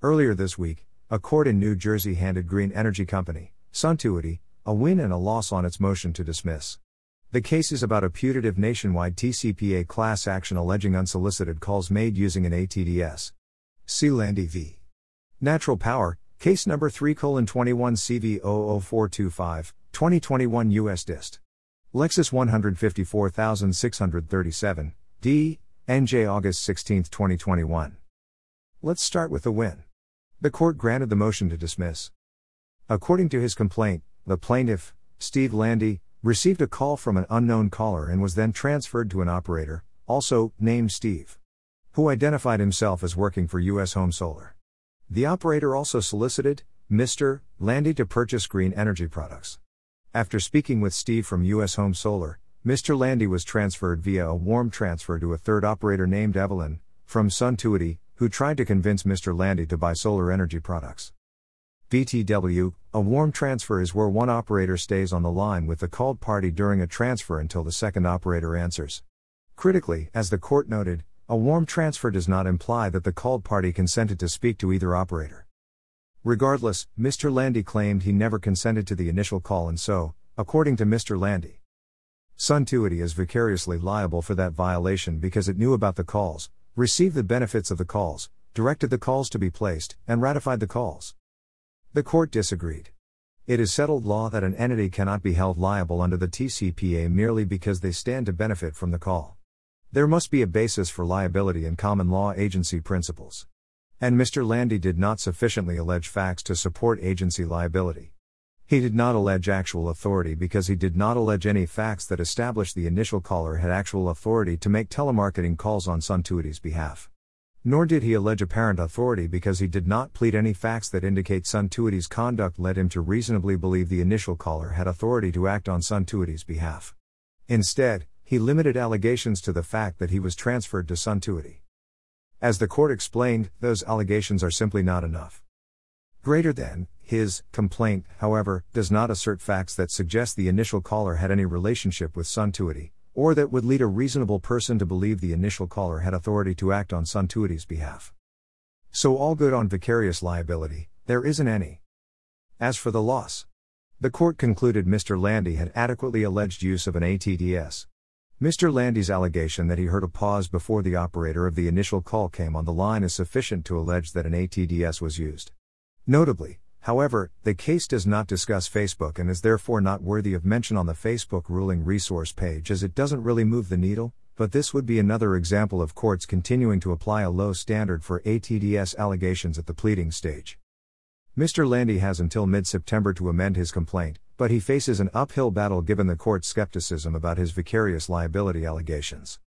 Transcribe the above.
Earlier this week, a court in New Jersey handed Green Energy Company, Suntuity, a win and a loss on its motion to dismiss. The case is about a putative nationwide TCPA class action alleging unsolicited calls made using an ATDS. See Landy v. Natural Power, case number 3 21 CV 00425, 2021 U.S. Dist. LEXIS 154637, D, NJ August 16, 2021. Let's start with the win. The court granted the motion to dismiss. According to his complaint, the plaintiff, Steve Landy, received a call from an unknown caller and was then transferred to an operator, also named Steve, who identified himself as working for U.S. Home Solar. The operator also solicited Mr. Landy to purchase green energy products. After speaking with Steve from U.S. Home Solar, Mr. Landy was transferred via a warm transfer to a third operator named Evelyn, from Suntuity, who tried to convince Mr. Landy to buy solar energy products. BTW, a warm transfer is where one operator stays on the line with the called party during a transfer until the second operator answers. Critically, as the court noted, a warm transfer does not imply that the called party consented to speak to either operator. Regardless, Mr. Landy claimed he never consented to the initial call and so, according to Mr. Landy, Suntuity is vicariously liable for that violation because it knew about the calls, received the benefits of the calls, directed the calls to be placed, and ratified the calls. The court disagreed. It is settled law that an entity cannot be held liable under the TCPA merely because they stand to benefit from the call. There must be a basis for liability in common law agency principles. And Mr. Landy did not sufficiently allege facts to support agency liability. He did not allege actual authority because he did not allege any facts that established the initial caller had actual authority to make telemarketing calls on Suntuity's behalf. Nor did he allege apparent authority because he did not plead any facts that indicate Suntuity's conduct led him to reasonably believe the initial caller had authority to act on Suntuity's behalf. Instead, he limited allegations to the fact that he was transferred to Suntuity. As the court explained, those allegations are simply not enough. Greater than, his complaint, however, does not assert facts that suggest the initial caller had any relationship with Suntuity, or that would lead a reasonable person to believe the initial caller had authority to act on Suntuity's behalf. So, all good on vicarious liability, there isn't any. As for the loss, the court concluded Mr. Landy had adequately alleged use of an ATDS. Mr. Landy's allegation that he heard a pause before the operator of the initial call came on the line is sufficient to allege that an ATDS was used. Notably, However, the case does not discuss Facebook and is therefore not worthy of mention on the Facebook ruling resource page as it doesn't really move the needle, but this would be another example of courts continuing to apply a low standard for ATDS allegations at the pleading stage. Mr. Landy has until mid September to amend his complaint, but he faces an uphill battle given the court's skepticism about his vicarious liability allegations.